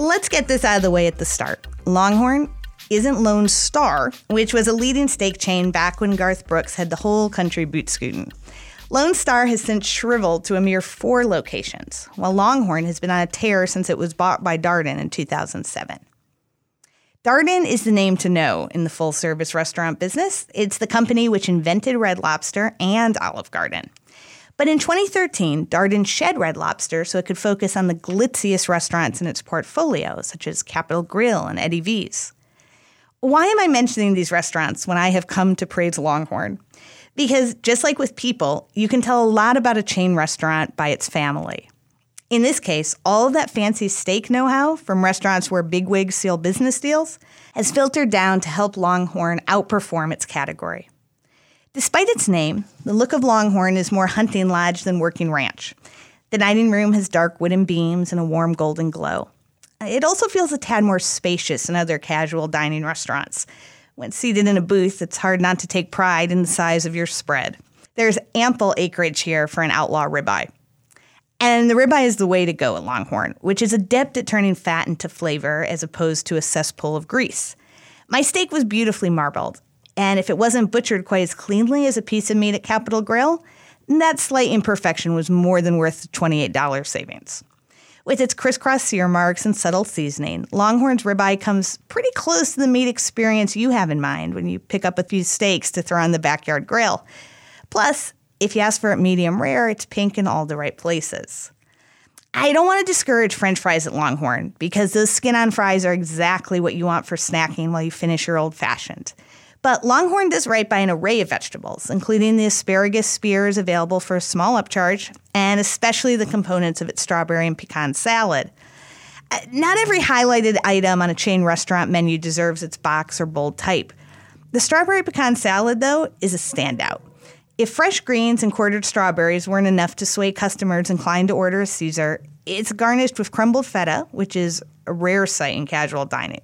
let's get this out of the way at the start. Longhorn isn't Lone Star, which was a leading steak chain back when Garth Brooks had the whole country boot scooting. Lone Star has since shriveled to a mere four locations, while Longhorn has been on a tear since it was bought by Darden in 2007. Darden is the name to know in the full service restaurant business. It's the company which invented Red Lobster and Olive Garden. But in 2013, Darden shed Red Lobster so it could focus on the glitziest restaurants in its portfolio, such as Capital Grille and Eddie V's. Why am I mentioning these restaurants when I have come to praise Longhorn? Because just like with people, you can tell a lot about a chain restaurant by its family. In this case, all of that fancy steak know how from restaurants where bigwigs seal business deals has filtered down to help Longhorn outperform its category. Despite its name, the look of Longhorn is more hunting lodge than working ranch. The dining room has dark wooden beams and a warm golden glow. It also feels a tad more spacious than other casual dining restaurants, when seated in a booth, it's hard not to take pride in the size of your spread. There's ample acreage here for an outlaw ribeye. And the ribeye is the way to go at Longhorn, which is adept at turning fat into flavor as opposed to a cesspool of grease. My steak was beautifully marbled, and if it wasn't butchered quite as cleanly as a piece of meat at Capital Grille, that slight imperfection was more than worth the $28 savings. With its crisscross sear marks and subtle seasoning, Longhorn's ribeye comes pretty close to the meat experience you have in mind when you pick up a few steaks to throw on the backyard grill. Plus, if you ask for it medium rare, it's pink in all the right places. I don't want to discourage french fries at Longhorn because those skin on fries are exactly what you want for snacking while you finish your old fashioned. But Longhorn does right by an array of vegetables, including the asparagus spears available for a small upcharge, and especially the components of its strawberry and pecan salad. Uh, not every highlighted item on a chain restaurant menu deserves its box or bold type. The strawberry pecan salad, though, is a standout. If fresh greens and quartered strawberries weren't enough to sway customers inclined to order a Caesar, it's garnished with crumbled feta, which is a rare sight in casual dining.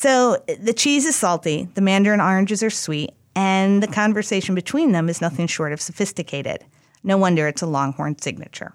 So the cheese is salty, the mandarin oranges are sweet, and the conversation between them is nothing short of sophisticated. No wonder it's a Longhorn signature.